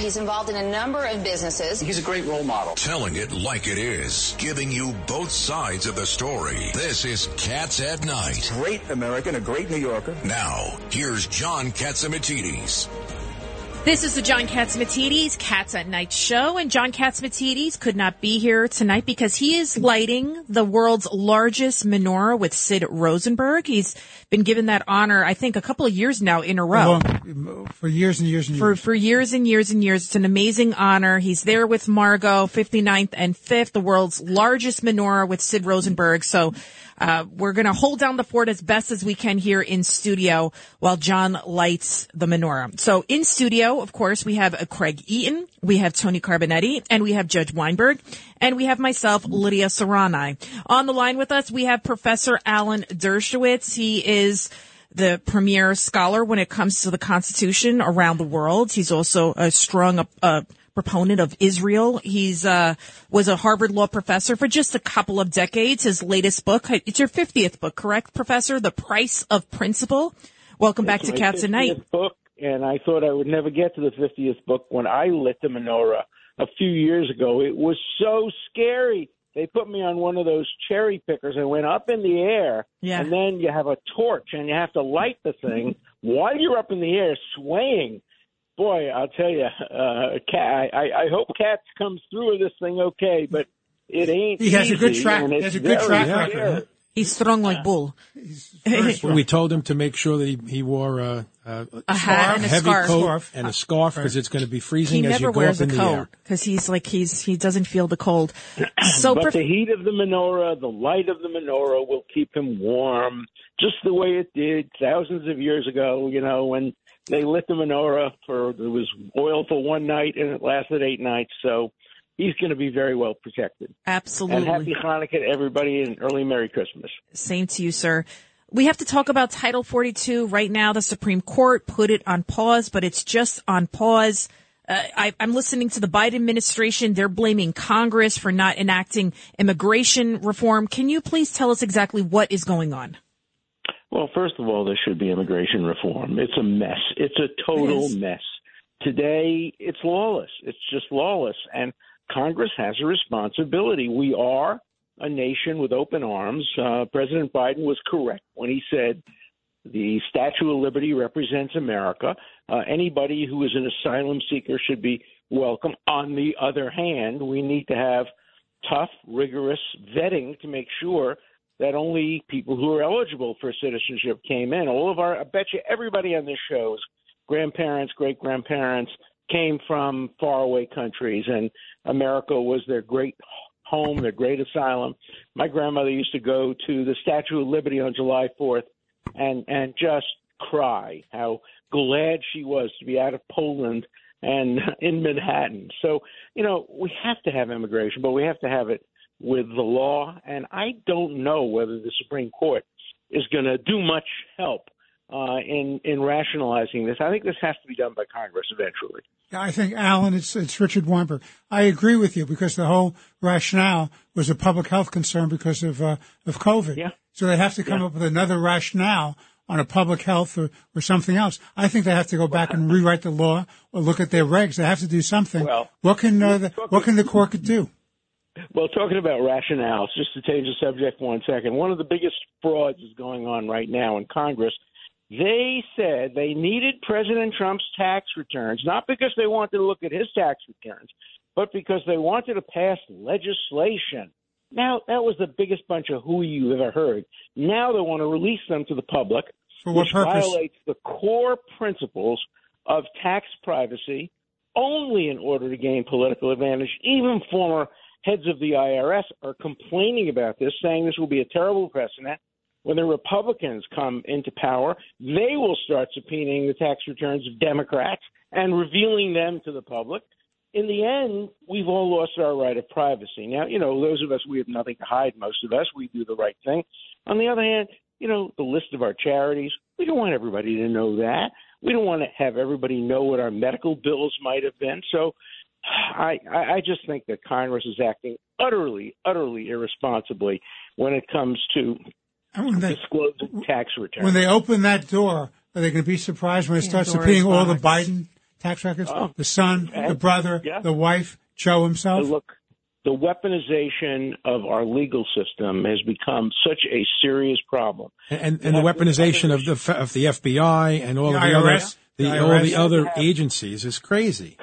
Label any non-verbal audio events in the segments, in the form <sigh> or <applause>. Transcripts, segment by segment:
He's involved in a number of businesses. He's a great role model. Telling it like it is, giving you both sides of the story. This is Cats at Night. Great American, a great New Yorker. Now, here's John Catsimatidis. This is the John Catsimatidis Cats at Night show, and John Catsimatidis could not be here tonight because he is lighting the world's largest menorah with Sid Rosenberg. He's been given that honor, I think, a couple of years now in a row. For years and years and years. for for years and years and years. It's an amazing honor. He's there with Margot, 59th and 5th, the world's largest menorah with Sid Rosenberg. So uh, we're going to hold down the fort as best as we can here in studio while John lights the menorah. So in studio, of course, we have Craig Eaton, we have Tony Carbonetti, and we have Judge Weinberg, and we have myself, Lydia Serrani. On the line with us, we have Professor Alan Dershowitz. He is the premier scholar when it comes to the Constitution around the world. He's also a strong uh, proponent of Israel. He's uh, was a Harvard law professor for just a couple of decades. His latest book, it's your 50th book, correct, Professor? The Price of Principle. Welcome back It's to Cats at Night. Book, and I thought I would never get to the 50th book when I lit the menorah a few years ago. It was so scary. They put me on one of those cherry pickers and went up in the air, Yeah. and then you have a torch and you have to light the thing <laughs> while you're up in the air swaying. Boy, I'll tell you, uh, Cat, I, I hope Cats comes through with this thing okay, but it ain't. He has a good easy, track- he has a good track record? He's strong like bull. Very. We told him to make sure that he, he wore a, a, A hat and a heavy scarf. coat Scarf. and a scarf because it's going to be He freezing as never you go wears up a in the coat air. because he's like he's he doesn't feel the cold. <clears throat> So but prof- the heat of the menorah, the light of the menorah will keep him warm, just the way it did thousands of years ago. You know, when they lit the menorah for it was oil for one night and it lasted eight nights. So he's going to be very well protected. absolutely. And happy Hanukkah to everybody and early Merry Christmas. Same to you, sir. We have to talk about Title 42 right now. The Supreme Court put it on pause, but it's just on pause. Uh, I, I'm listening to the Biden administration. They're blaming Congress for not enacting immigration reform. Can you please tell us exactly what is going on? Well, first of all, there should be immigration reform. It's a mess. It's a total It mess. Today, it's lawless. It's just lawless. And Congress has a responsibility. We are a nation with open arms. Uh, President Biden was correct when he said the Statue of Liberty represents America. Uh, anybody who is an asylum seeker should be welcome. On the other hand, we need to have tough, rigorous vetting to make sure that only people who are eligible for citizenship came in. All of our, I bet you everybody on this show's grandparents, great grandparents came from faraway countries, and America was their great home, their great asylum. My grandmother used to go to the Statue of Liberty on July 4th and and just cry how glad she was to be out of Poland and <laughs> in Manhattan. So, you know, we have to have immigration, but we have to have it with the law. And I don't know whether the Supreme Court is going to do much help uh, in in rationalizing this. I think this has to be done by Congress eventually. I think, Alan, it's, it's Richard Weinberg. I agree with you because the whole rationale was a public health concern because of, uh, of COVID. Yeah. So they have to come Yeah. up with another rationale on a public health or, or something else. I think they have to go back and <laughs> rewrite the law or look at their regs. They have to do something. Well, what can, uh, the, what can the court do? Well, talking about rationales, just to change the subject one second, one of the biggest frauds is going on right now in Congress. They said they needed President Trump's tax returns, not because they wanted to look at his tax returns, but because they wanted to pass legislation. Now, that was the biggest bunch of hooey you ever heard. Now they want to release them to the public, For what which purpose? violates the core principles of tax privacy only in order to gain political advantage. Even former heads of the IRS are complaining about this, saying this will be a terrible precedent. When the Republicans come into power, they will start subpoenaing the tax returns of Democrats and revealing them to the public. In the end, we've all lost our right of privacy. Now, you know, those of us, we have nothing to hide, most of us. We do the right thing. On the other hand, you know, the list of our charities, we don't want everybody to know that. We don't want to have everybody know what our medical bills might have been. So I, I just think that Congress is acting utterly, utterly irresponsibly when it comes to when they, disclosing tax returns. when they open that door, are they going to be surprised when they start Pandora's subpoenaing all the. Biden tax records? Oh. the son, And- the brother, yeah. the wife, Joe himself. look, the weaponization of our legal system has become such a serious problem. And and the weaponization of the of the FBI and all The of the other IRS. the, The all the IRS. other agencies is crazy.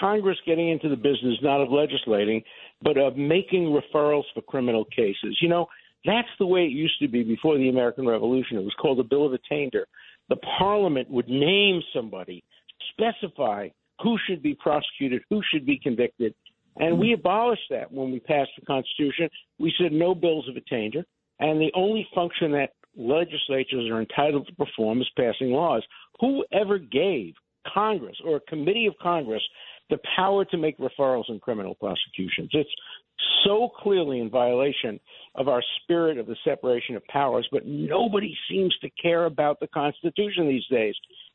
Congress getting into the business not of legislating, but of making referrals for criminal cases. You know, that's the way it used to be before the American Revolution. It was called a Bill of Attainder. The Parliament would name somebody, specify who should be prosecuted, who should be convicted. And we abolished that when we passed the Constitution. We said no bills of attainder. And the only function that legislatures are entitled to perform is passing laws. Who ever gave Congress or a committee of Congress the power to make referrals in criminal prosecutions? It's so clearly in violation of our spirit of the separation of powers, but nobody seems to care about the Constitution these days.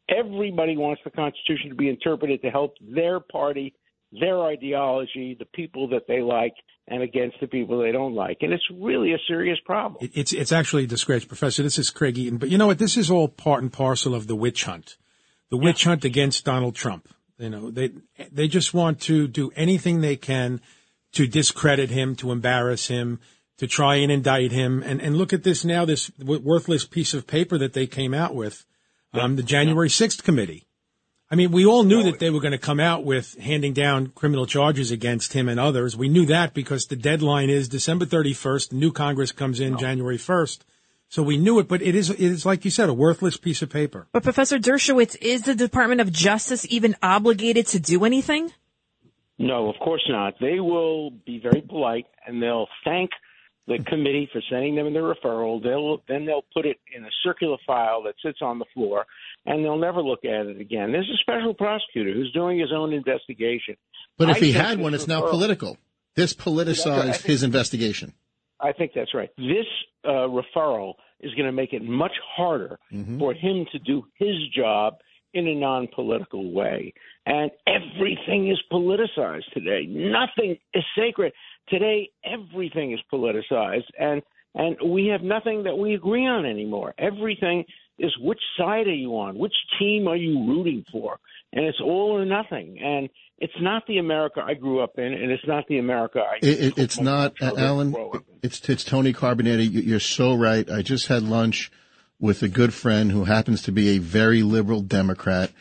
Everybody wants the Constitution to be interpreted to help their party, their ideology, the people that they like, and against the people they don't like. And it's really a serious problem. It's it's actually a disgrace, Professor. This is Craig Eaton, but you know what? This is all part and parcel of the witch hunt, the witch hunt against Donald Trump. You know, they they just want to do anything they can to discredit him, to embarrass him, to try and indict him. And and look at this now, this worthless piece of paper that they came out with, um, the January sixth committee. I mean, we all knew that they were going to come out with handing down criminal charges against him and others. We knew that because the deadline is December 31st. The new Congress comes in January 1st. So we knew it, but it is, it is like you said, a worthless piece of paper. But Professor Dershowitz, is the Department of Justice even obligated to do anything? No, of course not. They will be very polite and they'll thank the committee for sending them the referral. They'll then they'll put it in a circular file that sits on the floor, and they'll never look at it again. There's a special prosecutor who's doing his own investigation. But if I he had one, it's now political. This politicized his investigation. I think that's right. This uh, referral is going to make it much harder for him to do his job in a non-political way. And everything is politicized today. Nothing is sacred. Today, everything is politicized, and and we have nothing that we agree on anymore. Everything is which side are you on? Which team are you rooting for? And it's all or nothing. And it's not the America I grew up in, and it's not the America I. It, it, it's not, Alan. grow up in. It's it's Tony Carbonetti. You- You're so right. I just had lunch with a good friend who happens to be a very liberal Democrat,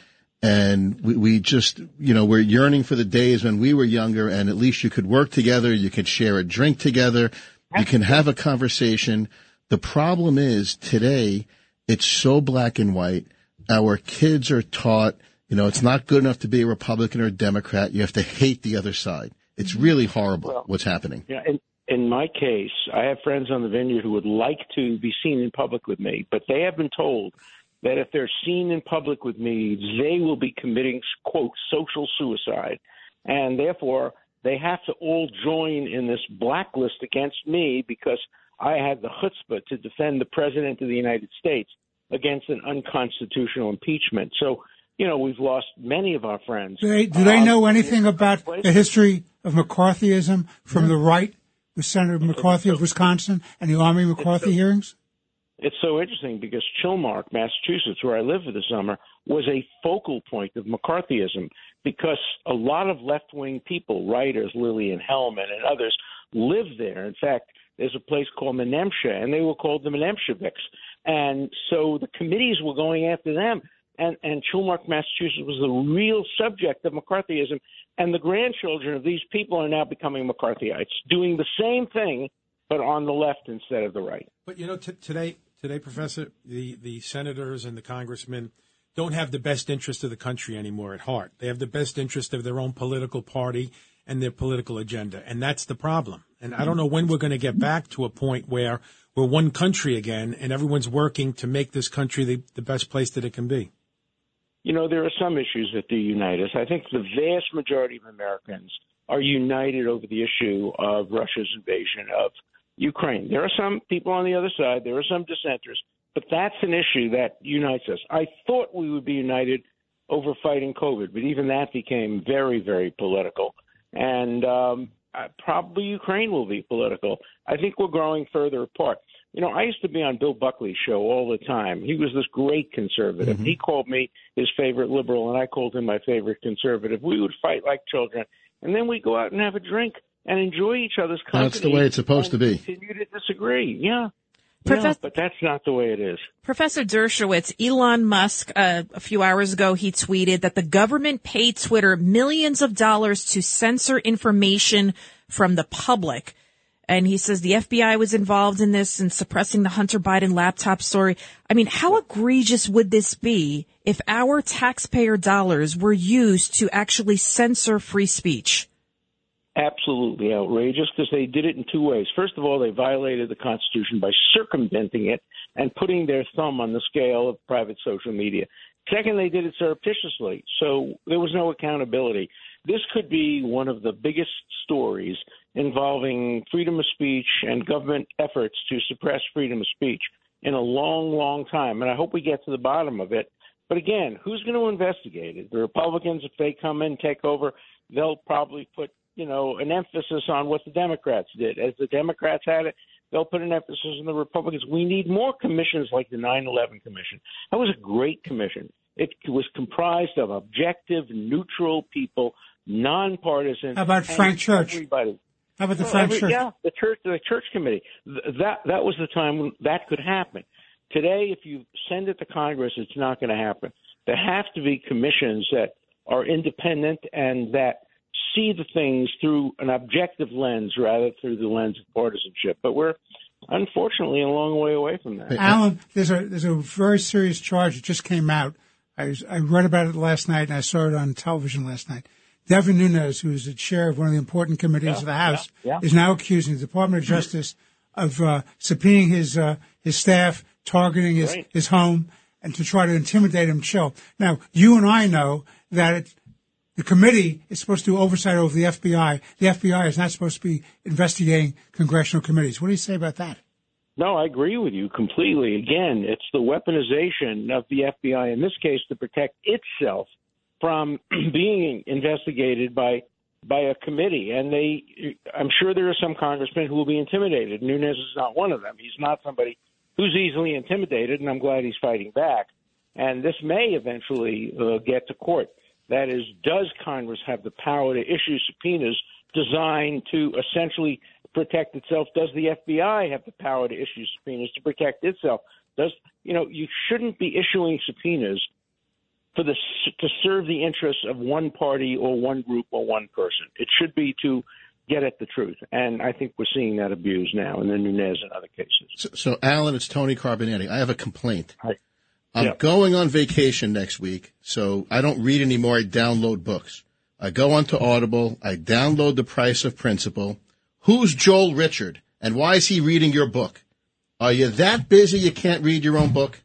and we, we just, you know, we're yearning for the days when we were younger, and at least you could work together, you could share a drink together, you can have a conversation. The problem is today, it's so black and white. Our kids are taught, you know, it's not good enough to be a Republican or a Democrat. You have to hate the other side. It's really horrible what's happening. Yeah, in, in my case, I have friends on the vineyard who would like to be seen in public with me, but they have been told that if they're seen in public with me, they will be committing, quote, social suicide. And therefore, they have to all join in this blacklist against me because I had the chutzpah to defend the President of the United States against an unconstitutional impeachment. So, you know, we've lost many of our friends. Do they, do they Uh, know anything about the history of McCarthyism from the right, the Senator McCarthy of Wisconsin and the Army McCarthy hearings? It's so interesting because Chilmark, Massachusetts, where I live for the summer, was a focal point of McCarthyism because a lot of left wing people, writers, Lillian Hellman and others, live there. In fact, there's a place called Menemsha, and they were called the Menemsheviks. And so the committees were going after them. And, and Chilmark, Massachusetts was the real subject of McCarthyism. And the grandchildren of these people are now becoming McCarthyites, doing the same thing, but on the left instead of the right. But you know, t- today, today, Professor, the the senators and the congressmen don't have the best interest of the country anymore at heart. They have the best interest of their own political party and their political agenda, and that's the problem. And I don't know when we're going to get back to a point where we're one country again, and everyone's working to make this country the, the best place that it can be. You know, there are some issues that do unite us. I think the vast majority of Americans are united over the issue of Russia's invasion of Ukraine. There are some people on the other side, there are some dissenters, but that's an issue that unites us. I thought we would be united over fighting COVID, but even that became very, very political. And um, uh, probably Ukraine will be political. I think we're growing further apart. You know, I used to be on Bill Buckley's show all the time. He was this great conservative. Mm-hmm. He called me his favorite liberal, and I called him my favorite conservative. We would fight like children, and then we'd go out and have a drink and enjoy each other's company. That's the way it's supposed to be. Continue to disagree. Yeah. Profess- yeah, but that's not the way it is. Professor Dershowitz, Elon Musk, uh, a few hours ago, he tweeted that the government paid Twitter millions of dollars to censor information from the public. And he says the FBI was involved in this and suppressing the Hunter Biden laptop story. I mean, how egregious would this be if our taxpayer dollars were used to actually censor free speech? absolutely outrageous because they did it in two ways. First of all, they violated the Constitution by circumventing it and putting their thumb on the scale of private social media. Second, they did it surreptitiously, so there was no accountability. This could be one of the biggest stories involving freedom of speech and government efforts to suppress freedom of speech in a long, long time. And I hope we get to the bottom of it. But again, who's going to investigate it? The Republicans, if they come in, take over, they'll probably put you know, an emphasis on what the Democrats did. As the Democrats had it, they'll put an emphasis on the Republicans. We need more commissions like the 9/11 Commission. That was a great commission. It was comprised of objective, neutral people, nonpartisan. How about Frank Church? Everybody. How about the Well, Frank every- Church? Yeah, the church, the church committee. Th- That that was the time when that could happen. Today, if you send it to Congress, it's not going to happen. There have to be commissions that are independent and that see the things through an objective lens rather through the lens of partisanship. But we're unfortunately a long way away from that. Alan, there's a there's a very serious charge that just came out. I was, I read about it last night and I saw it on television last night. Devin Nunes, who is the chair of one of the important committees of the House, yeah, yeah. is now accusing the Department of Justice of uh, subpoenaing his uh, his staff, targeting his Right. his home, and to try to intimidate him. Chill. Now, you and I know that it, the committee is supposed to do oversight over the FBI. The FBI is not supposed to be investigating congressional committees. What do you say about that? No, I agree with you completely. Again, it's the weaponization of the FBI in this case to protect itself from <clears throat> being investigated by by a committee. And they, I'm sure there are some congressmen who will be intimidated. Nunes is not one of them. He's not somebody who's easily intimidated, and I'm glad he's fighting back. And this may eventually uh, get to court. That is, does Congress have the power to issue subpoenas designed to essentially protect itself? Does the FBI have the power to issue subpoenas to protect itself? Does you know you shouldn't be issuing subpoenas for the to serve the interests of one party or one group or one person. It should be to get at the truth, and I think we're seeing that abused now in the Nunes and other cases. So, so Alan, it's Tony Carbonetti. I have a complaint. Hi. I'm Yeah. going on vacation next week, so I don't read anymore. I download books. I go onto Audible. I download The Price of Principle. Who's Joel Richard, and why is he reading your book? Are you that busy you can't read your own book?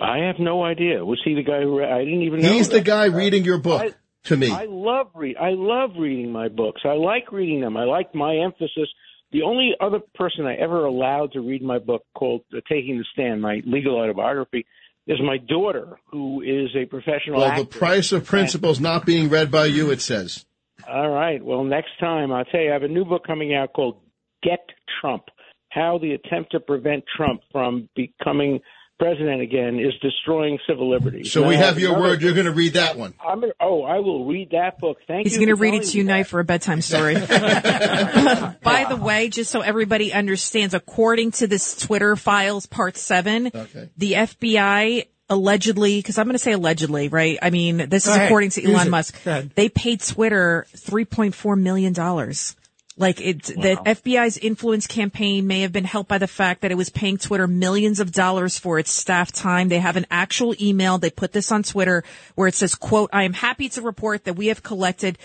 I have no idea. Was he the guy who? Re- I didn't even know. He's the guy reading your book I- to me. I love read. I love reading my books. I like reading them. I like my emphasis. The only other person I ever allowed to read my book, called uh, "Taking the Stand," my legal autobiography, is my daughter, who is a professional well, actor. The Price of principles not being read by you. It says. All right. Well, next time I'll tell you. I have a new book coming out called "Get Trump: How the Attempt to Prevent Trump from Becoming President Again is Destroying Civil Liberties." So we have your word. You're going to read that one. I'm gonna, oh, I will read that book. Thank He's you. He's going to read it to you tonight for a bedtime story. <laughs> By the way, just so everybody understands, according to this Twitter files part seven, Okay. the FBI allegedly, because I'm going to say allegedly, right? I mean, this Go is ahead. according to Elon. Musk. They paid Twitter 3.4 million dollars. Like it's the FBI's influence campaign may have been helped by the fact that it was paying Twitter millions of dollars for its staff time. They have an actual email. They put this on Twitter where it says, quote, I am happy to report that we have collected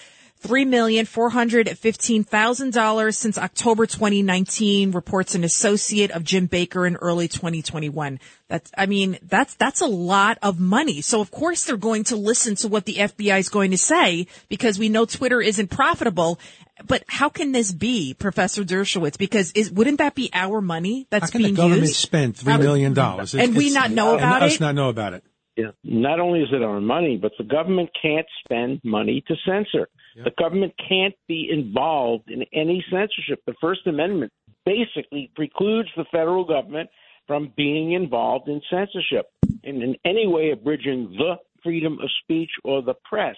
Three million four hundred fifteen thousand dollars since October 2019, reports an associate of Jim Baker in early 2021. That's, I mean, that's that's a lot of money. So of course they're going to listen to what the FBI is going to say because we know Twitter isn't profitable. But how can this be, Professor Dershowitz? Because is, wouldn't that be our money How that's can the being government used? spend three million dollars And we not know about and us it? not know about it? Yeah. Not only is it our money, but the government can't spend money to censor. The government can't be involved in any censorship. The First Amendment basically precludes the federal government from being involved in censorship in, in any way abridging the freedom of speech or the press.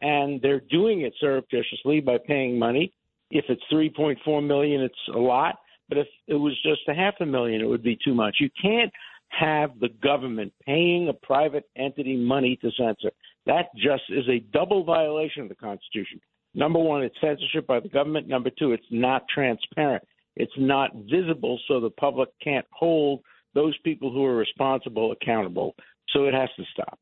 And they're doing it surreptitiously by paying money. If it's 3.4 million, it's a lot. But if it was just a half a million, it would be too much. You can't have the government paying a private entity money to censor. That just is a double violation of the Constitution. Number one, it's censorship by the government. Number two, it's not transparent. It's not visible, so the public can't hold those people who are responsible accountable. So it has to stop.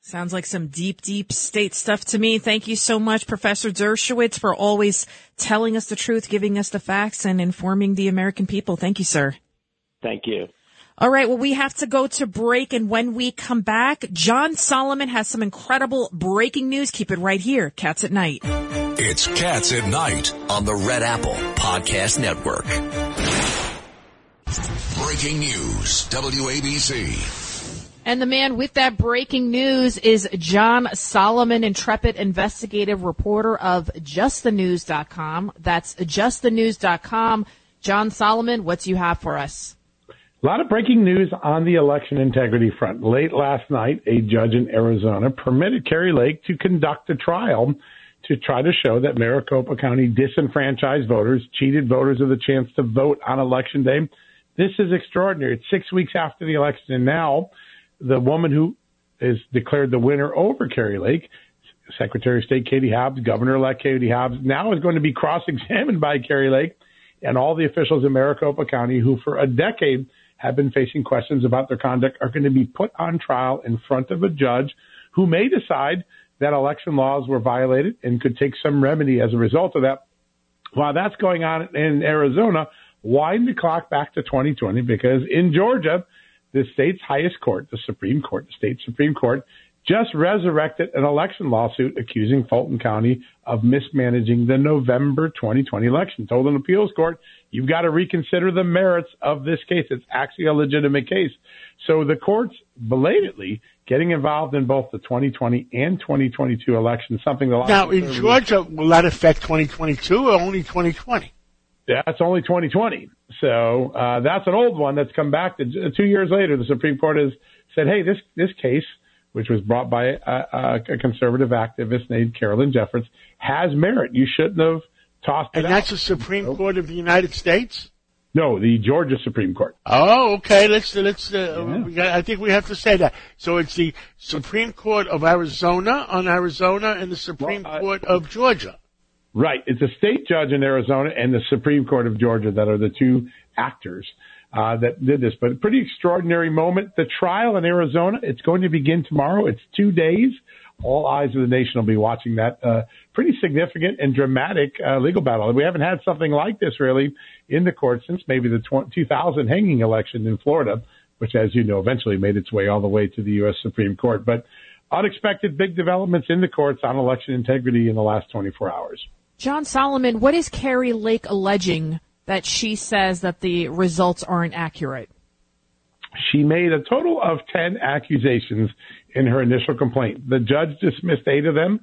Sounds like some deep, deep state stuff to me. Thank you so much, Professor Dershowitz, for always telling us the truth, giving us the facts, and informing the American people. Thank you, sir. Thank you. All right. Well, we have to go to break. And when we come back, John Solomon has some incredible breaking news. Keep it right here. Cats at Night. It's Cats at Night on the Red Apple Podcast Network. Breaking news, WABC. And the man with that breaking news is John Solomon, intrepid investigative reporter of justthenews.com. That's justthenews.com. John Solomon, what do you have for us? A lot of breaking news on the election integrity front. Late last night, a judge in Arizona permitted Kari Lake to conduct a trial to try to show that Maricopa County disenfranchised voters, cheated voters of the chance to vote on election day. This is extraordinary. It's six weeks after the election, and now the woman who is declared the winner over Kari Lake, Secretary of State Katie Hobbs, Governor-elect Katie Hobbs, now is going to be cross-examined by Kari Lake and all the officials in Maricopa County who, for a decade, have been facing questions about their conduct are going to be put on trial in front of a judge who may decide that election laws were violated and could take some remedy as a result of that. While that's going on in Arizona, wind the clock back to 2020 because in Georgia, the state's highest court, the Supreme Court, the state Supreme Court, just resurrected an election lawsuit accusing Fulton County of mismanaging the November 2020 election. Told an appeals court, you've got to reconsider the merits of this case. It's actually a legitimate case. So the courts belatedly getting involved in both the 2020 and 2022 elections, something that now in Georgia will that affect 2022 or only 2020? That's only 2020. So uh, that's an old one that's come back. To, two years later, the Supreme Court has said, "Hey, this this case, which was brought by a, a conservative activist named Carolyn Jeffords, has merit. You shouldn't have tossed it." And that's the Supreme nope. Court of the United States. No, the Georgia Supreme Court. Oh, okay. Let's let's. Uh, yeah. I think we have to say that. So it's the Supreme Court of Arizona on Arizona and the Supreme well, Court of Georgia. Right. It's a state judge in Arizona and the Supreme Court of Georgia that are the two actors uh, that did this. But a pretty extraordinary moment. The trial in Arizona, it's going to begin tomorrow. It's two days. All eyes of the nation will be watching that uh, pretty significant and dramatic uh, legal battle. We haven't had something like this really in the court since maybe the 2000 hanging election in Florida, which, as you know, eventually made its way all the way to the U.S. Supreme Court. But unexpected big developments in the courts on election integrity in the last 24 hours. John Solomon, what is Kari Lake alleging that she says that the results aren't accurate? She made a total of 10 accusations in her initial complaint. The judge dismissed eight of them,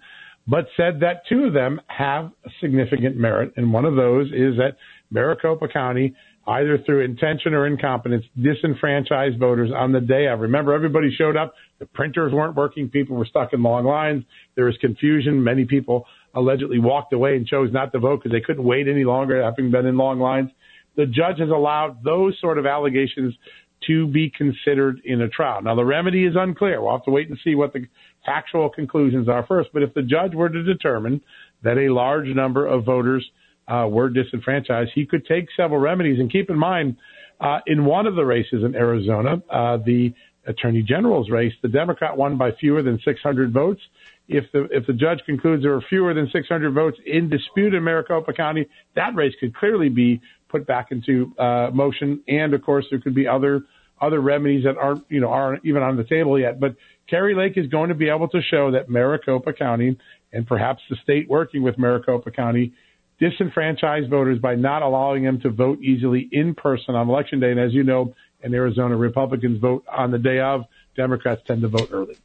but said that two of them have significant merit. And one of those is that Maricopa County, either through intention or incompetence, disenfranchised voters on the day of. Remember, everybody showed up. The printers weren't working. People were stuck in long lines. There was confusion. Many people allegedly walked away and chose not to vote because they couldn't wait any longer having been in long lines. The judge has allowed those sort of allegations to be considered in a trial. Now, the remedy is unclear. We'll have to wait and see what the factual conclusions are first. But if the judge were to determine that a large number of voters uh, were disenfranchised, he could take several remedies. And keep in mind, uh, in one of the races in Arizona, uh, the attorney general's race, the Democrat won by fewer than 600 votes if the if the judge concludes there are fewer than 600 votes in dispute in Maricopa County, that race could clearly be put back into uh, motion. And of course, there could be other other remedies that aren't you know aren't even on the table yet. But Kari Lake is going to be able to show that Maricopa County and perhaps the state working with Maricopa County disenfranchised voters by not allowing them to vote easily in person on election day. And as you know, in Arizona, Republicans vote on the day of. Democrats tend to vote early.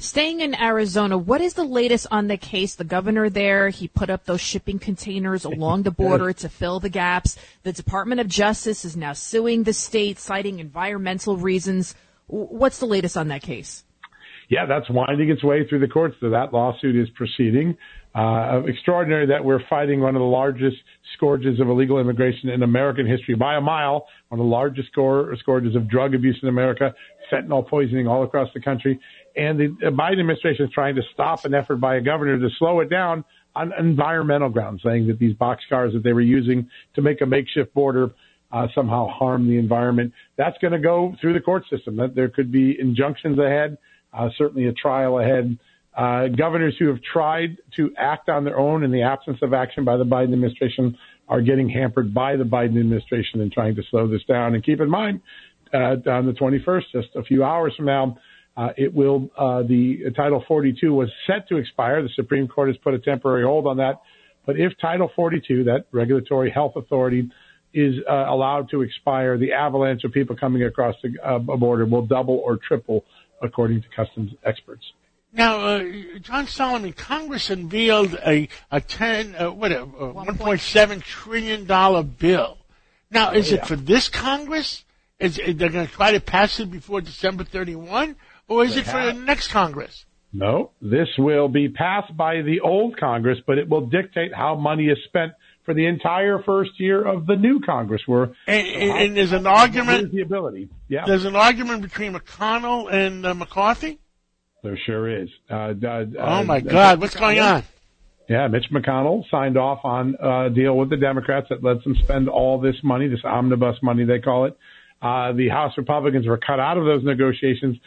Staying in Arizona, what is the latest on the case? The governor there, he put up those shipping containers along the <laughs> border to fill the gaps. The Department of Justice is now suing the state, citing environmental reasons. What's the latest on that case? Yeah, that's winding its way through the courts. So that lawsuit is proceeding. Uh, extraordinary that we're fighting one of the largest scourges of illegal immigration in American history by a mile, one of the largest scourges of drug abuse in America, fentanyl poisoning all across the country. And the Biden administration is trying to stop an effort by a governor to slow it down on environmental grounds, saying that these boxcars that they were using to make a makeshift border uh, somehow harm the environment. That's going to go through the court system. That there could be injunctions ahead, uh, certainly a trial ahead. Uh, governors who have tried to act on their own in the absence of action by the Biden administration are getting hampered by the Biden administration in trying to slow this down. And keep in mind, uh, on the 21st, just a few hours from now, uh, it will, uh, the Title 42 was set to expire. The Supreme Court has put a temporary hold on that. But if Title 42, that regulatory health authority, is uh, allowed to expire, the avalanche of people coming across the uh, border will double or triple, according to customs experts. Now, uh, John Solomon, Congress unveiled a a ten uh, what a, a one point seven trillion dollar bill. Now, is oh, yeah. it for this Congress? Is they're going to try to pass it before December thirty one? Or is it for the next Congress? No, this will be passed by the old Congress, but it will dictate how money is spent for the entire first year of the new Congress. Where and, and, and there's an argument. The ability, yeah. There's an argument between McConnell and uh, McCarthy. There sure is. Uh, uh, oh my God, what's going on? Yeah, Mitch McConnell signed off on a deal with the Democrats that lets them spend all this money, this omnibus money they call it. Uh, the House Republicans were cut out of those negotiations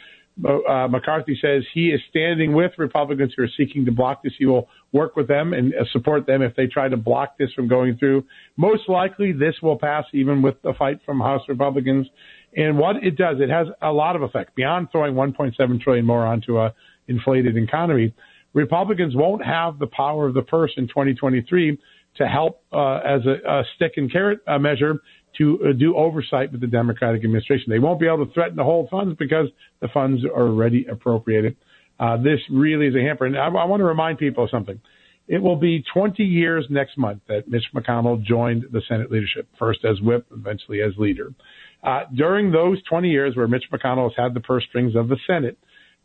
uh, McCarthy says he is standing with Republicans who are seeking to block this. He will work with them and uh, support them if they try to block this from going through. Most likely, this will pass even with the fight from House Republicans. And what it does, it has a lot of effect beyond throwing 1.7 trillion more onto a inflated economy. Republicans won't have the power of the purse in 2023 to help uh, as a, a stick and carrot uh, measure to uh, do oversight with the Democratic administration. They won't be able to threaten to hold funds because the funds are already appropriated. Uh, this really is a hamper. And I, I want to remind people of something. It will be 20 years next month that Mitch McConnell joined the Senate leadership, first as whip, eventually as leader. Uh, during those 20 years where Mitch McConnell has had the purse strings of the Senate,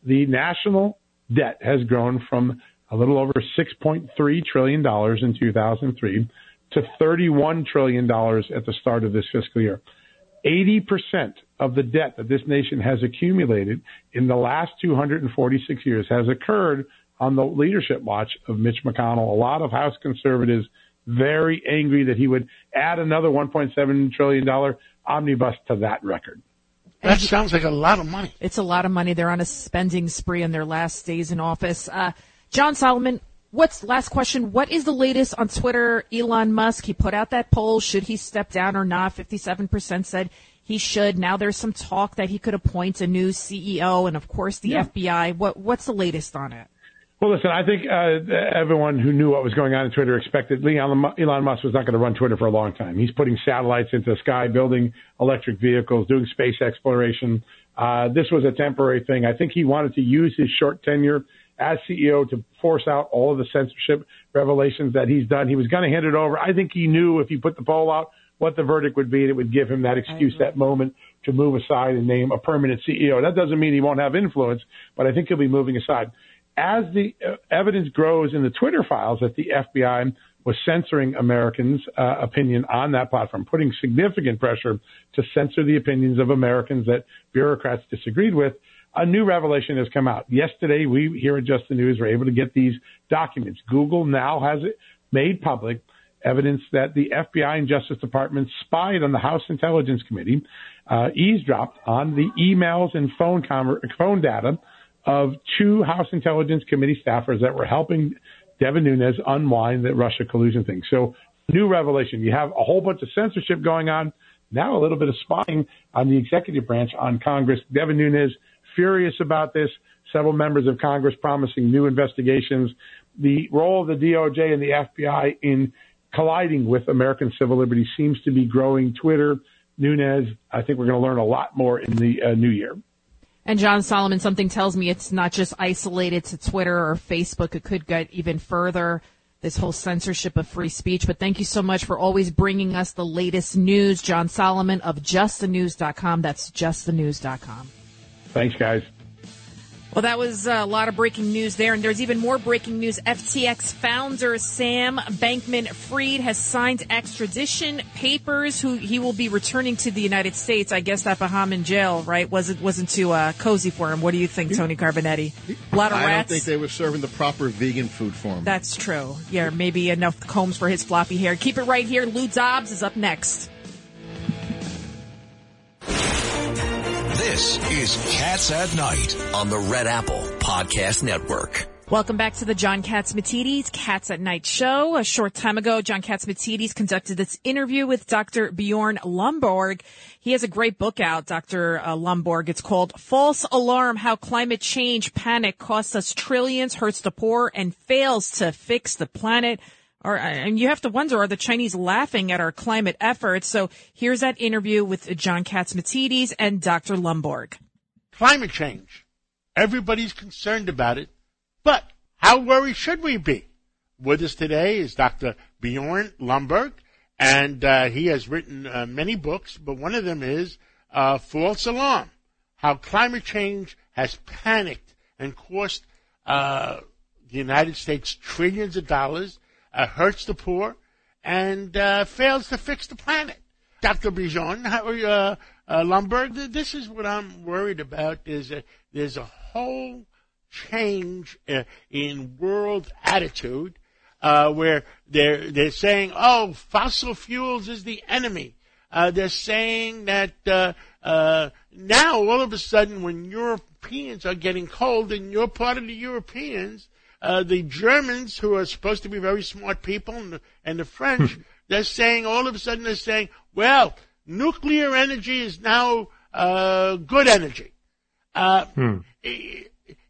the national debt has grown from a little over $6.3 trillion in 2003 to $31 trillion at the start of this fiscal year. 80% of the debt that this nation has accumulated in the last 246 years has occurred on the leadership watch of Mitch McConnell. A lot of House conservatives very angry that he would add another $1.7 trillion omnibus to that record. That sounds like a lot of money. It's a lot of money. They're on a spending spree in their last days in office. Uh, John Solomon, What's last question? What is the latest on Twitter? Elon Musk, he put out that poll. Should he step down or not? 57% said he should. Now there's some talk that he could appoint a new CEO and of course the yeah. FBI. What, what's the latest on it? Well, listen, I think uh, everyone who knew what was going on in Twitter expected Elon Musk was not going to run Twitter for a long time. He's putting satellites into the sky, building electric vehicles, doing space exploration. Uh, this was a temporary thing. I think he wanted to use his short tenure as CEO to force out all of the censorship revelations that he's done. He was going to hand it over. I think he knew if he put the poll out what the verdict would be, and it would give him that excuse, that moment to move aside and name a permanent CEO. That doesn't mean he won't have influence, but I think he'll be moving aside. As the uh, evidence grows in the Twitter files that the FBI was censoring Americans' uh, opinion on that platform, putting significant pressure to censor the opinions of Americans that bureaucrats disagreed with, a new revelation has come out. Yesterday, we here at Just the News were able to get these documents. Google now has it made public evidence that the FBI and Justice Department spied on the House Intelligence Committee, uh, eavesdropped on the emails and phone com- phone data of two House Intelligence Committee staffers that were helping Devin Nunes unwind the Russia collusion thing. So, new revelation. You have a whole bunch of censorship going on. Now, a little bit of spying on the executive branch on Congress. Devin Nunes furious about this. Several members of Congress promising new investigations. The role of the DOJ and the FBI in colliding with American civil liberties seems to be growing. Twitter, Nunes, I think we're going to learn a lot more in the uh, new year. And John Solomon, something tells me it's not just isolated to Twitter or Facebook. It could get even further, this whole censorship of free speech. But thank you so much for always bringing us the latest news. John Solomon of justthenews.com. That's justthenews.com. Thanks, guys. Well, that was a lot of breaking news there, and there's even more breaking news. FTX founder Sam Bankman-Fried has signed extradition papers. Who he will be returning to the United States. I guess that Bahamian jail, right? Wasn't wasn't too uh, cozy for him. What do you think, Tony Carbonetti? A lot of rats. I don't think they were serving the proper vegan food for him. That's true. Yeah, maybe enough combs for his floppy hair. Keep it right here. Lou Dobbs is up next. This is Cats at Night on the Red Apple Podcast Network. Welcome back to the John Catsimatidis Cats at Night show. A short time ago, John Catsimatidis conducted this interview with Dr. Bjorn Lomborg. He has a great book out, Dr. uh, Lomborg. It's called False Alarm, How Climate Change Panic Costs Us Trillions, Hurts the Poor, and Fails to Fix the Planet. Or, and you have to wonder, are the Chinese laughing at our climate efforts? So here's that interview with John Catsimatidis and Dr. Lomborg. Climate change. Everybody's concerned about it. But how worried should we be? With us today is Dr. Bjorn Lomborg, and uh, he has written uh, many books, but one of them is uh, False Alarm, How Climate Change Has Panicked and Cost uh, the United States trillions of dollars, uh, hurts the poor, and uh, fails to fix the planet. Dr. Bjorn uh, uh, Lomborg, this is what I'm worried about. There's a, there's a whole change uh, in world attitude uh, where they're they're saying, "Oh, fossil fuels is the enemy." Uh, they're saying that uh, uh, now all of a sudden, when Europeans are getting cold, and you're part of the Europeans, uh, the Germans, who are supposed to be very smart people, and the, and the French, <laughs> they're saying all of a sudden they're saying, "Well, nuclear energy is now good energy." Hmm.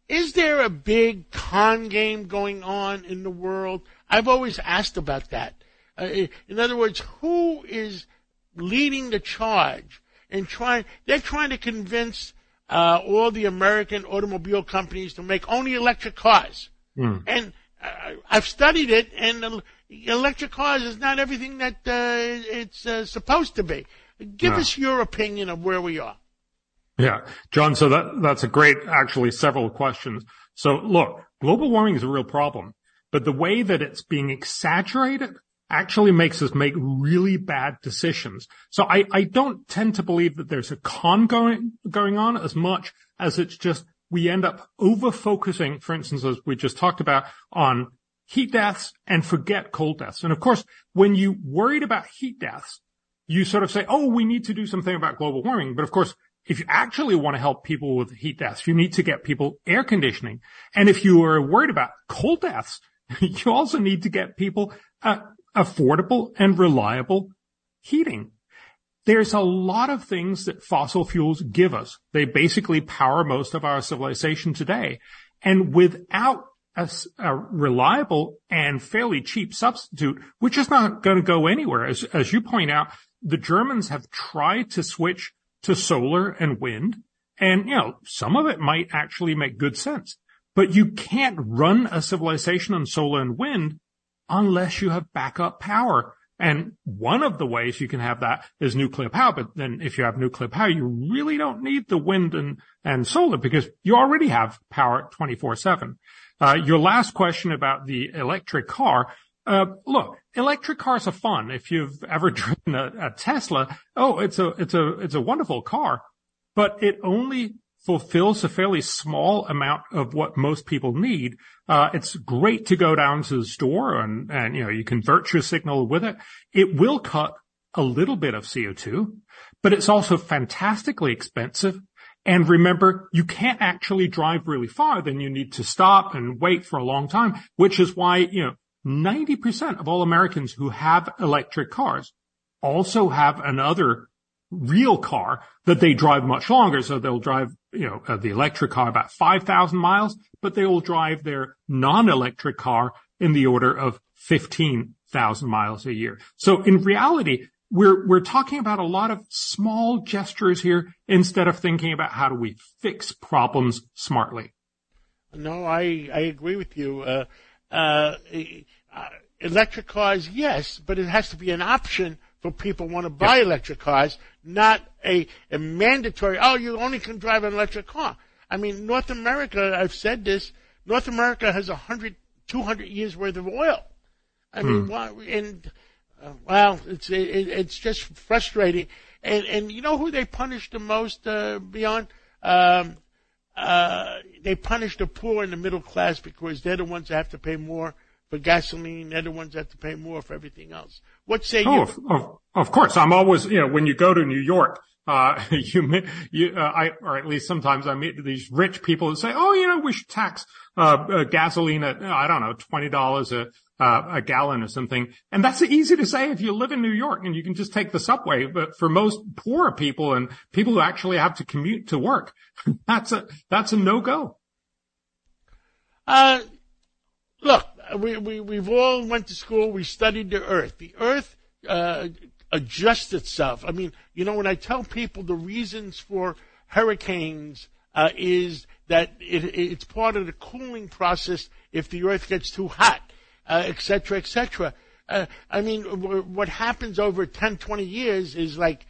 Is there a big con game going on in the world? I've always asked about that. Uh, in other words, who is leading the charge and trying? They're trying to convince uh, all the American automobile companies to make only electric cars. Mm. And uh, I've studied it, and electric cars is not everything that uh, it's uh, supposed to be. Give No. us your opinion of where we are. Yeah, John. So that that's a great, actually, several questions. So look, global warming is a real problem, but the way that it's being exaggerated actually makes us make really bad decisions. So I, I don't tend to believe that there's a con going going on as much as it's just we end up over focusing, for instance, as we just talked about, on heat deaths and forget cold deaths. And of course, when you worried about heat deaths, you sort of say, oh, we need to do something about global warming. But of course, if you actually want to help people with heat deaths, you need to get people air conditioning. And if you are worried about cold deaths, <laughs> you also need to get people uh, affordable and reliable heating. There's a lot of things that fossil fuels give us. They basically power most of our civilization today. And without a reliable and fairly cheap substitute, which is not going to go anywhere. As, as you point out, the Germans have tried to switch to solar and wind. And, you know, some of it might actually make good sense, but you can't run a civilization on solar and wind unless you have backup power. And one of the ways you can have that is nuclear power. But then if you have nuclear power, you really don't need the wind and, and solar because you already have power 24 seven. Uh, your last question about the electric car. Uh, look, electric cars are fun. If you've ever <laughs> driven a, a Tesla, oh, it's a, it's a, it's a wonderful car, but it only fulfills a fairly small amount of what most people need. Uh, it's great to go down to the store and, and, you know, you convert your signal with it. It will cut a little bit of CO2, but it's also fantastically expensive. And remember, you can't actually drive really far. Then you need to stop and wait for a long time, which is why, you know, 90% of all Americans who have electric cars also have another real car that they drive much longer. So they'll drive, you know, uh, the electric car about 5,000 miles, but they will drive their non-electric car in the order of 15,000 miles a year. So in reality, we're, we're talking about a lot of small gestures here instead of thinking about how do we fix problems smartly. No, I, I agree with you. Uh, uh, electric cars, yes, but it has to be an option for people want to buy electric cars, not a, a mandatory, oh, you only can drive an electric car. I mean, North America, I've said this, North America has a hundred, two hundred years worth of oil. I mean, Hmm. why, and, uh, well, it's, it, it's just frustrating. And, and you know who they punish the most, uh, beyond, um, uh, they punish the poor and the middle class because they're the ones that have to pay more for gasoline. They're the ones that have to pay more for everything else. What say Oh, you? of, of, of course. I'm always, you know, when you go to New York, uh, <laughs> you, meet- you, uh, I, or at least sometimes I meet these rich people who say, oh, you know, we should tax, uh, uh gasoline at, I don't know, $20 a, uh, a gallon or something. And that's easy to say if you live in New York and you can just take the subway. But for most poor people and people who actually have to commute to work, <laughs> that's a, that's a no-go. Uh, look, we, we, we've all went to school. We studied the earth. The earth, uh, adjusts itself. I mean, you know, when I tell people the reasons for hurricanes, uh, is that it, it's part of the cooling process if the earth gets too hot, uh, et cetera, et. Uh, I mean, w- what happens over 10, 20 years is like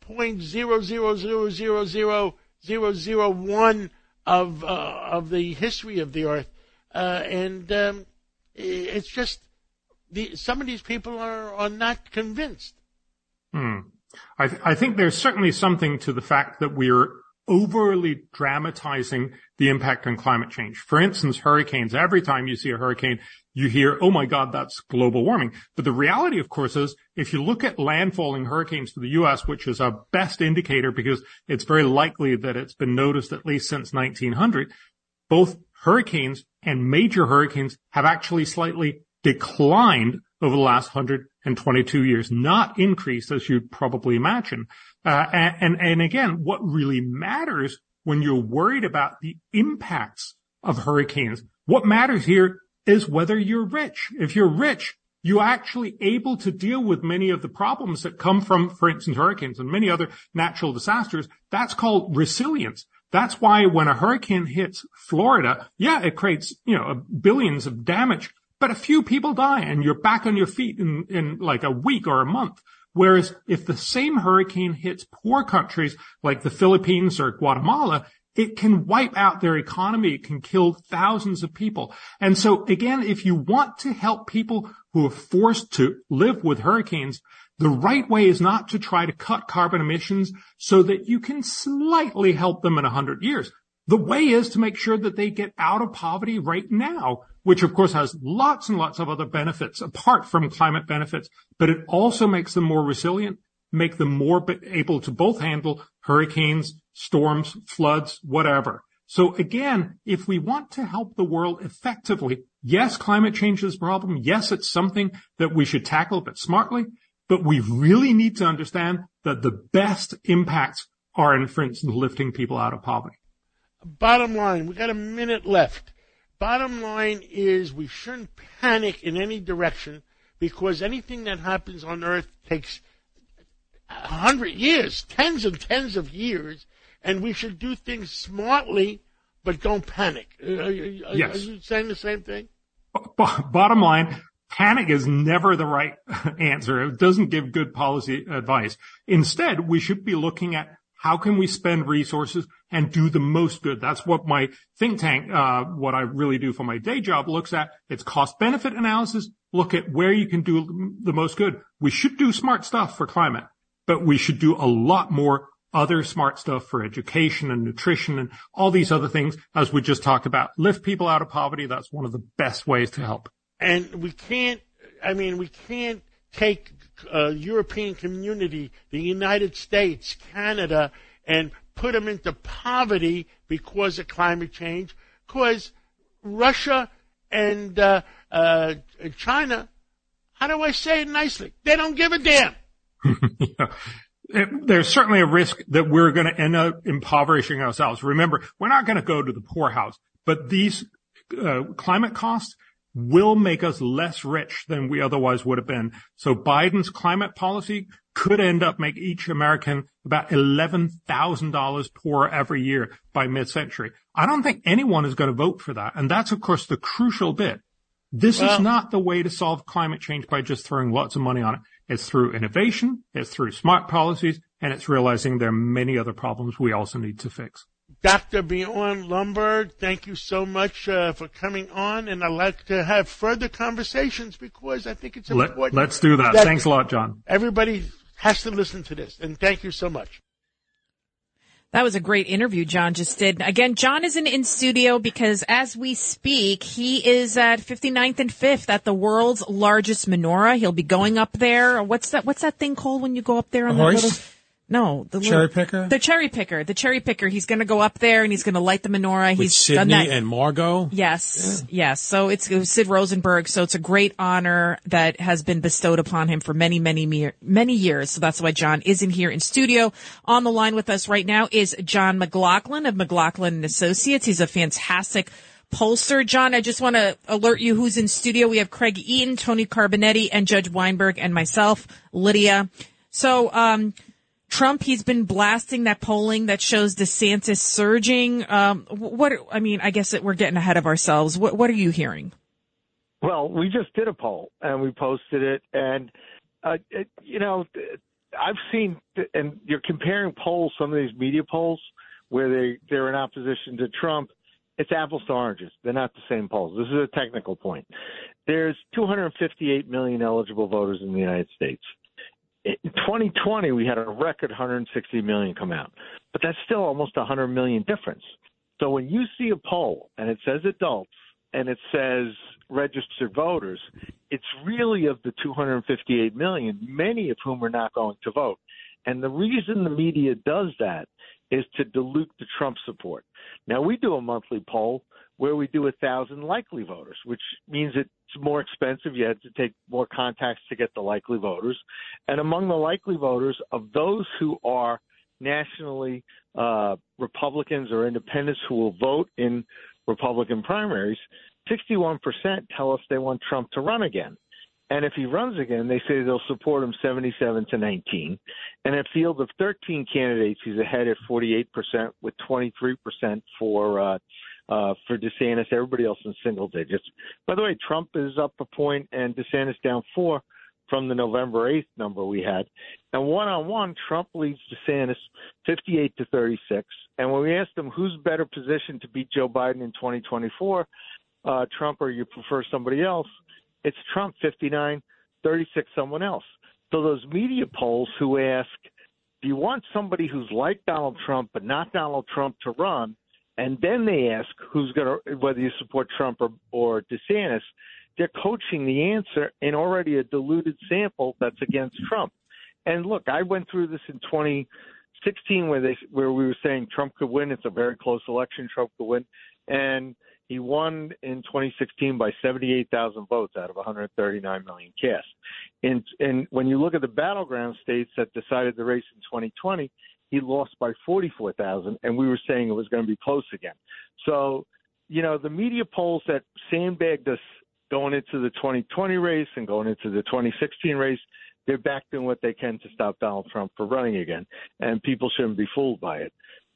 point zero zero zero zero zero zero zero one of uh, of the history of the earth, uh, and um, it's just the some of these people are are not convinced. Hmm. I, th- I think there's certainly something to the fact that we're overly dramatizing the impact on climate change. For instance, hurricanes. Every time you see a hurricane, you hear, oh my God, that's global warming. But the reality, of course, is if you look at landfalling hurricanes to the U.S., which is a best indicator because it's very likely that it's been noticed at least since 1900, both hurricanes and major hurricanes have actually slightly declined over the last 122 years, not increased as you'd probably imagine. Uh, and, and, and again, what really matters when you're worried about the impacts of hurricanes, what matters here is whether you're rich. If you're rich, you're actually able to deal with many of the problems that come from, for instance, hurricanes and many other natural disasters. That's called resilience. That's why when a hurricane hits Florida, yeah, it creates, you know, billions of damage, but a few people die and you're back on your feet in, in like a week or a month. Whereas if the same hurricane hits poor countries like the Philippines or Guatemala, it can wipe out their economy. It can kill thousands of people. And so again, if you want to help people who are forced to live with hurricanes, the right way is not to try to cut carbon emissions so that you can slightly help them in a hundred years. The way is to make sure that they get out of poverty right now, which of course has lots and lots of other benefits apart from climate benefits, but it also makes them more resilient, make them more able to both handle hurricanes, storms, floods, whatever. So again, if we want to help the world effectively, yes, climate change is a problem. Yes, it's something that we should tackle, but smartly. But we really need to understand that the best impacts are in, for instance, lifting people out of poverty. Bottom line, we got a minute left. Bottom line is we shouldn't panic in any direction because anything that happens on Earth takes a hundred years, tens and tens of years, and we should do things smartly, but don't panic. Are, are- Yes. are you saying the same thing? B- bottom line, panic is never the right <laughs> answer. It doesn't give good policy advice. Instead, we should be looking at how can we spend resources and do the most good. That's what my think tank, uh, what I really do for my day job looks at. It's cost benefit analysis. Look at where you can do the most good. We should do smart stuff for climate, but we should do a lot more other smart stuff for education and nutrition and all these other things, as we just talked about. Lift people out of poverty. That's one of the best ways to help. And we can't i mean we can't take uh, european community the united states canada and put them into poverty because of climate change because russia and uh, uh, china how do i say it nicely? They don't give a damn. <laughs> There's certainly a risk that we're going to end up impoverishing ourselves. Remember, we're not going to go to the poorhouse, but these uh, climate costs will make us less rich than we otherwise would have been. So Biden's climate policy could end up make each American about $11,000 poorer every year by mid-century. I don't think anyone is going to vote for that. And that's, of course, the crucial bit. This well, is not the way to solve climate change by just throwing lots of money on it. It's through innovation, it's through smart policies, and it's realizing there are many other problems we also need to fix. Dr. Bjorn Lomborg, thank you so much uh, for coming on, and I'd like to have further conversations because I think it's important. Let, us do that. that. Thanks a lot, John. Everybody has to listen to this, and thank you so much. That was a great interview John just did. Again, John isn't in studio because as we speak, he is at 59th and 5th at the world's largest menorah. He'll be going up there. What's that, what's that thing called when you go up there on the little, no, the cherry little, picker. The cherry picker. The cherry picker. He's going to go up there and he's going to light the menorah. With he's Sydney done that. and Margot. Yes, yeah. yes. So it's it Sid Rosenberg. So it's a great honor that has been bestowed upon him for many, many, many years. So that's why John isn't here in studio. On the line with us right now is John McLaughlin of McLaughlin and Associates. He's a fantastic pollster. John, I just want to alert you who's in studio. We have Craig Eaton, Tony Carbonetti, and Judge Weinberg, and myself, Lydia. So, um, Trump, he's been blasting that polling that shows DeSantis surging. Um, what, I mean, I guess that we're getting ahead of ourselves. What, what are you hearing? Well, we just did a poll and we posted it. And, uh, it, you know, I've seen, and you're comparing polls, some of these media polls where they, they're in opposition to Trump. It's apples to oranges. They're not the same polls. This is a technical point. There's 258 million eligible voters in the United States in 2020 we had a record 160 million come out, but that's still almost 100 million difference. So when you see a poll and it says adults and it says registered voters, it's really of the 258 million, many of whom are not going to vote. And the reason the media does that is to dilute the Trump support. Now we do a monthly poll where we do a thousand likely voters, which means it's more expensive. You had to take more contacts to get the likely voters. And among the likely voters, of those who are nationally uh, Republicans or independents who will vote in Republican primaries, 61% tell us they want Trump to run again. And if he runs again, they say they'll support him 77 to 19. And a field of 13 candidates, he's ahead at 48% with 23% for uh, uh, for DeSantis. Everybody else in single digits. By the way, Trump is up a point and DeSantis down four from the November 8th number we had. And one on one, Trump leads DeSantis 58 to 36. And when we asked him who's better positioned to beat Joe Biden in 2024, uh, Trump or you prefer somebody else, it's Trump 59, 36 someone else. So those media polls who ask, do you want somebody who's like Donald Trump but not Donald Trump to run? And then they ask who's going to whether you support Trump or, or DeSantis. They're coaching the answer in already a diluted sample that's against Trump. And look, I went through this in 2016 where they where we were saying Trump could win. It's a very close election. Trump could win, and he won in 2016 by 78,000 votes out of 139 million cast. And and when you look at the battleground states that decided the race in 2020, he lost by 44,000, and we were saying it was going to be close again. So, you know, the media polls that sandbagged us going into the 2020 race and going into the 2016 race, they're back doing what they can to stop Donald Trump from running again, and people shouldn't be fooled by it.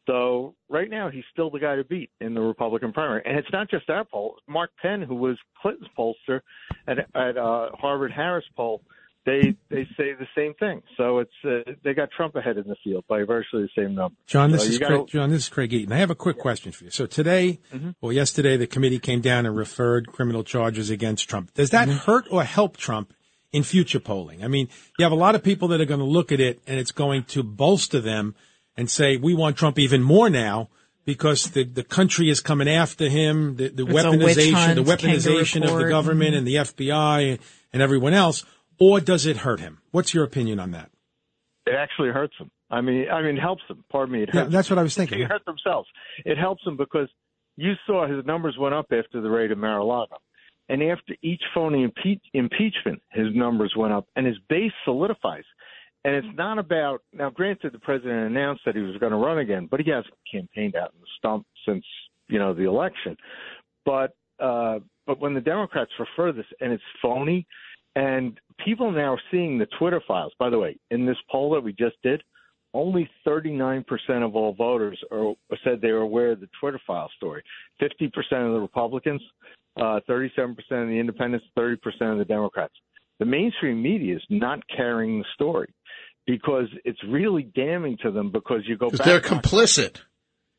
So right now, he's still the guy to beat in the Republican primary, and it's not just that poll. Mark Penn, who was Clinton's pollster at, at uh, Harvard Harris poll, they they say the same thing. So it's uh, they got Trump ahead in the field by virtually the same number. John, this so is gotta, Craig, John. This is Craig Eaton. I have a quick question for you. So today, mm-hmm. well, yesterday, the committee came down and referred criminal charges against Trump. Does that mm-hmm. hurt or help Trump in future polling? I mean, you have a lot of people that are going to look at it, and it's going to bolster them and say, "We want Trump even more now." Because the, the country is coming after him, the, the weaponization, hunt, the weaponization of the government mm-hmm. and the FBI and, and everyone else or does it hurt him? What's your opinion on that? It actually hurts him. I mean, I mean, it helps him. Pardon me. It yeah, that's what I was <laughs> thinking. They hurt themselves. It helps him because you saw his numbers went up after the raid of Mar-a-Lago. And after each phony impeach, impeachment, his numbers went up and his base solidifies. And it's not about now. Granted, the president announced that he was going to run again, but he hasn't campaigned out in the stump since you know the election. But uh, but when the Democrats refer this and it's phony, And people now are seeing the Twitter files. By the way, in this poll that we just did, only 39% of all voters are, said they were aware of the Twitter file story. 50% of the Republicans, uh, 37% of the independents, 30% of the Democrats. The mainstream media is not carrying the story because it's really damning to them because you go back. They're complicit.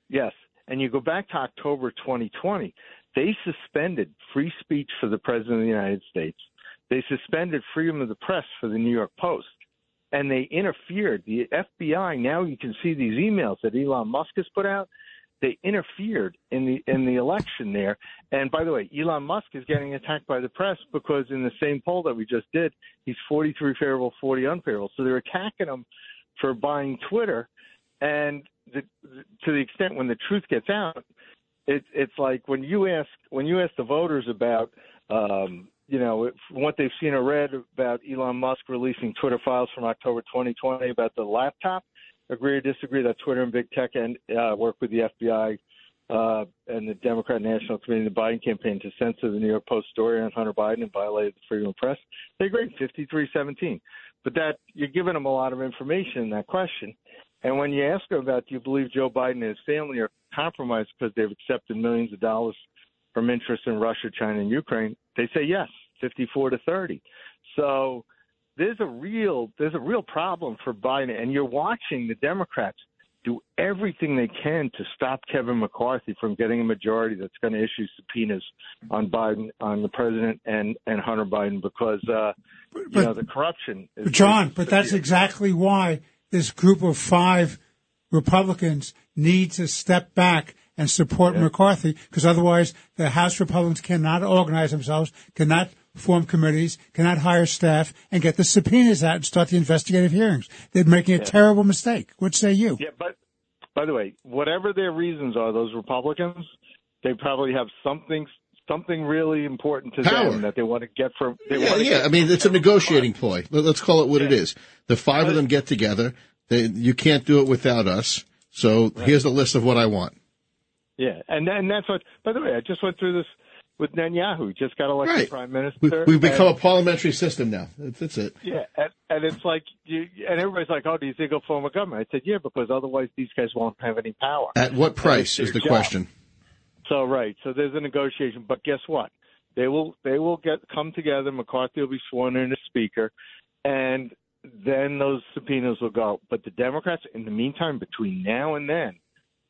Yes. And you go back to October 2020, they suspended free speech for the President of the United States. They suspended freedom of the press for the New York Post. And they interfered. The FBI, now you can see these emails that Elon Musk has put out. They interfered in the in the election there. And by the way, Elon Musk is getting attacked by the press because in the same poll that we just did, he's 43 favorable, 40 unfavorable. So they're attacking him for buying Twitter. And the, to the extent when the truth gets out, it, it's like when you ask when you ask the voters about um, you know what they've seen or read about Elon Musk releasing Twitter files from October 2020 about the laptop. Agree or disagree that Twitter and big tech and uh, work with the FBI uh, and the Democrat National Committee and the Biden campaign to censor the New York Post story on Hunter Biden and violated the freedom of press. They agree, 53-17. But that you're giving them a lot of information in that question. And when you ask them about do you believe Joe Biden and his family are compromised because they've accepted millions of dollars from interest in Russia, China, and Ukraine, they say yes, 54 to 30. So there's a real there's a real problem for Biden, and you're watching the Democrats do everything they can to stop Kevin McCarthy from getting a majority that's going to issue subpoenas on Biden, on the president, and and Hunter Biden because uh, you know the corruption. Is But John, but that's exactly why this group of five Republicans need to step back and support McCarthy, because otherwise the House Republicans cannot organize themselves, cannot form committees, cannot hire staff, and get the subpoenas out and start the investigative hearings. They're making a Yeah. terrible mistake. What say you? Yeah, but by the way, whatever their reasons are, those Republicans, they probably have something something really important to Power. them that they want to get from. They Yeah, want to yeah. I mean, it's a negotiating ploy. Let- Let's call it what it is. The five of them get together. They, you can't do it without us. So here's the list of what I want. Yeah, and and that's what. By the way, I just went through this with Netanyahu. Just got elected Right. prime minister. We, we've become and- a parliamentary system now. That's, that's it. Yeah, and, and it's like you, and everybody's like, "Oh, do you think he'll form a government?" I said, "Yeah, because otherwise these guys won't have any power." At what price is the job. question? So right, so there's a negotiation, but guess what? They will they will get come together. McCarthy will be sworn in as speaker, and then those subpoenas will go. But the Democrats, in the meantime, between now and then,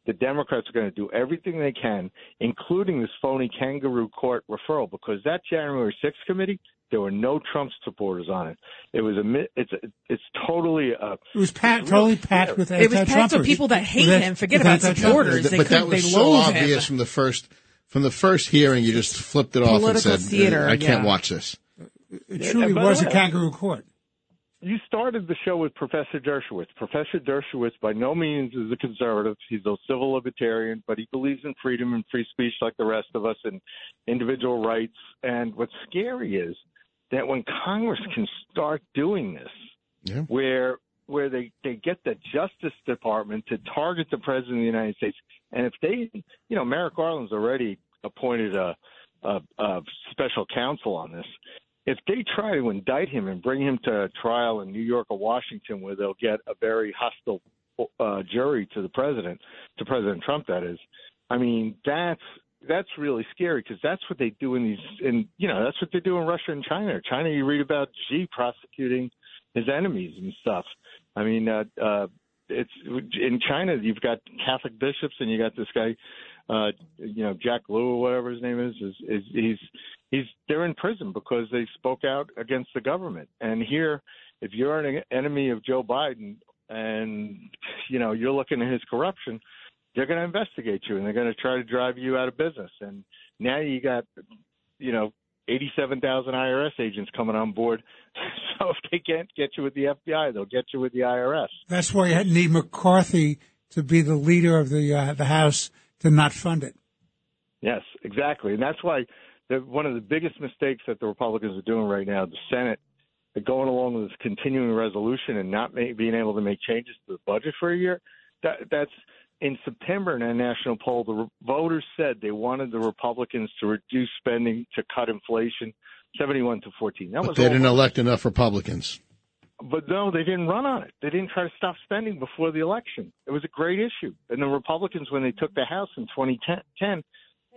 the Democrats are going to do everything they can, including this phony kangaroo court referral, because that January 6th committee, there were no Trump supporters on it. It was a it's it's totally a It was pat, totally packed with It was packed with people that hate With him. Forget about anti-Trumpers. supporters. They but that was they so loathe him. obvious from the first from the first hearing. You just flipped it off and said, theater, "I can't yeah. watch this." It truly and by the was a kangaroo court. You started the show with Professor Dershowitz. Professor Dershowitz, by no means, is a conservative. He's a civil libertarian, but he believes in freedom and free speech like the rest of us and individual rights. And what's scary is that when Congress can start doing this, Yeah. where where they they get the Justice Department to target the President of the United States, and if they, you know, Merrick Garland's already appointed a, a, a special counsel on this. If they try to indict him and bring him to trial in New York or Washington, where they'll get a very hostile uh, jury to the president, to President Trump, that is, I mean, that's that's really scary because that's what they do in these, in you know, that's what they do in Russia and China. China, you read about Xi prosecuting his enemies and stuff. I mean, uh, uh, it's in China. You've got Catholic bishops, and you got this guy, uh, you know, Jack Lew or whatever his name is. Is, is he's he's they're in prison because they spoke out against the government. And here, if you're an enemy of Joe Biden and you know you're looking at his corruption, they're going to investigate you and they're going to try to drive you out of business. And now you got, you know, 87,000 IRS agents coming on board. <laughs> So if they can't get you with the FBI, they'll get you with the IRS. That's why you need McCarthy to be the leader of the uh, the House to not fund it. Yes, exactly. And that's why the, one of the biggest mistakes that the Republicans are doing right now, the Senate, they're going along with this continuing resolution and not ma- being able to make changes to the budget for a year. That, that's in September in a national poll, the re- voters said they wanted the Republicans to reduce spending to cut inflation 71 to 14. That But was they didn't Bush. elect enough Republicans. But no, they didn't run on it. They didn't try to stop spending before the election. It was a great issue. And the Republicans, when they took the House in 2010,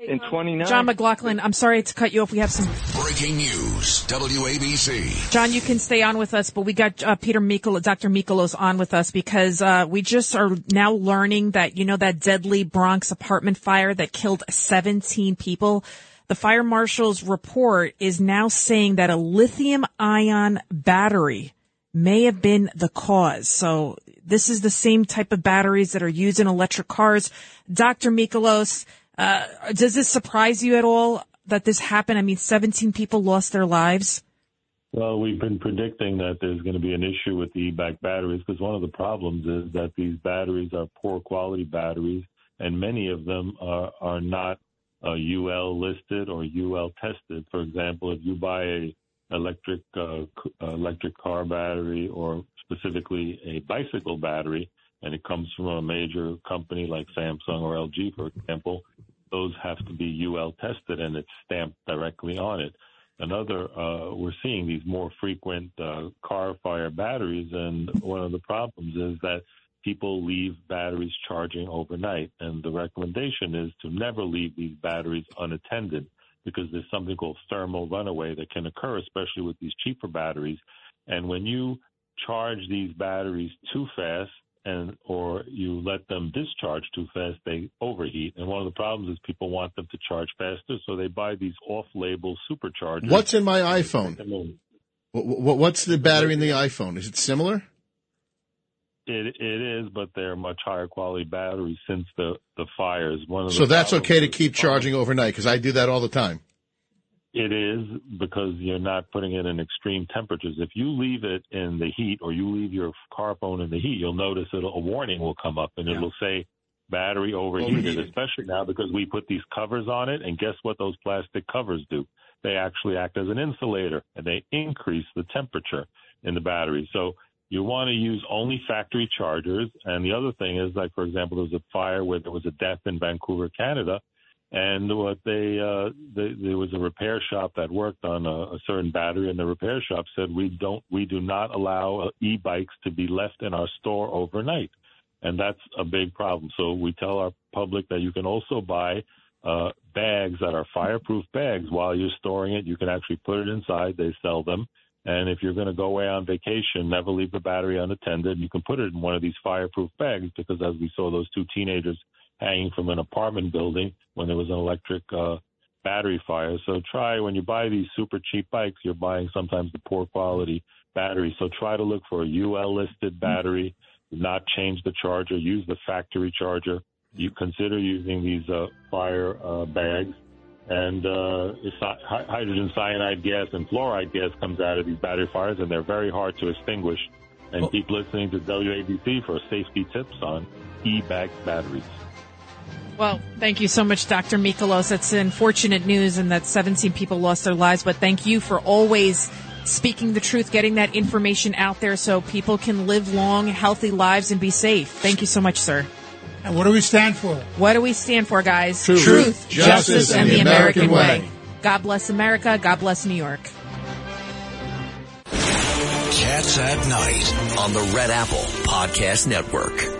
in 29. John McLaughlin, I'm sorry to cut you off. We have some. Breaking news. WABC. John, you can stay on with us, but we got uh, Peter Mikol, Dr. Mikolos on with us because uh, we just are now learning that, you know, that deadly Bronx apartment fire that killed 17 people. The fire marshal's report is now saying that a lithium ion battery may have been the cause. So this is the same type of batteries that are used in electric cars. Dr. Mikolos, uh, does this surprise you at all that this happened? I mean, 17 people lost their lives. Well, we've been predicting that there's going to be an issue with the e-bike batteries because one of the problems is that these batteries are poor quality batteries, and many of them are, are not uh, UL listed or UL tested. For example, if you buy a electric uh, electric car battery or specifically a bicycle battery, and it comes from a major company like Samsung or LG, for example, those have to be UL tested and it's stamped directly on it. Another, uh, we're seeing these more frequent uh, car fire batteries, and one of the problems is that people leave batteries charging overnight. And the recommendation is to never leave these batteries unattended because there's something called thermal runaway that can occur, especially with these cheaper batteries. And when you charge these batteries too fast, and or you let them discharge too fast, they overheat. And one of the problems is people want them to charge faster, so they buy these off-label superchargers. What's in my iPhone? Wh- wh- What's the battery in the iPhone? Is it similar? It it is, but they're much higher quality batteries since the the fires. One of So that's okay to keep charging overnight because I do that all the time. It is because you're not putting it in extreme temperatures. If you leave it in the heat or you leave your car phone in the heat, you'll notice that a warning will come up and it'll say battery overheated, Overheated. especially now because we put these covers on it. And guess what those plastic covers do? They actually act as an insulator and they increase the temperature in the battery. So you want to use only factory chargers. And the other thing is, like, for example, there was a fire where there was a death in Vancouver, Canada. And what they, uh, they, there was a repair shop that worked on a, a certain battery, and the repair shop said we don't, we do not allow uh, e-bikes to be left in our store overnight, and that's a big problem. So we tell our public that you can also buy uh, bags that are fireproof bags while you're storing it. You can actually put it inside; they sell them. And if you're going to go away on vacation, never leave the battery unattended. You can put it in one of these fireproof bags because, as we saw those two teenagers hanging from an apartment building when there was an electric uh, battery fire. So try when you buy these super cheap bikes, you're buying sometimes the poor quality battery. So try to look for a UL listed battery. Do Not change the charger. Use the factory charger. You consider using these uh, fire uh, bags. And uh, it's not, hy- hydrogen cyanide gas and fluoride gas comes out of these battery fires, and they're very hard to extinguish. And keep listening to WABC for safety tips on e-bike batteries. Well, thank you so much, Dr. Mikolos. It's unfortunate news and that 17 people lost their lives, but thank you for always speaking the truth, getting that information out there so people can live long, healthy lives and be safe. Thank you so much, sir. And what do we stand for? What do we stand for, guys? Truth, justice, and the American way. God bless America. God bless New York. Cats at Night on the Red Apple Podcast Network.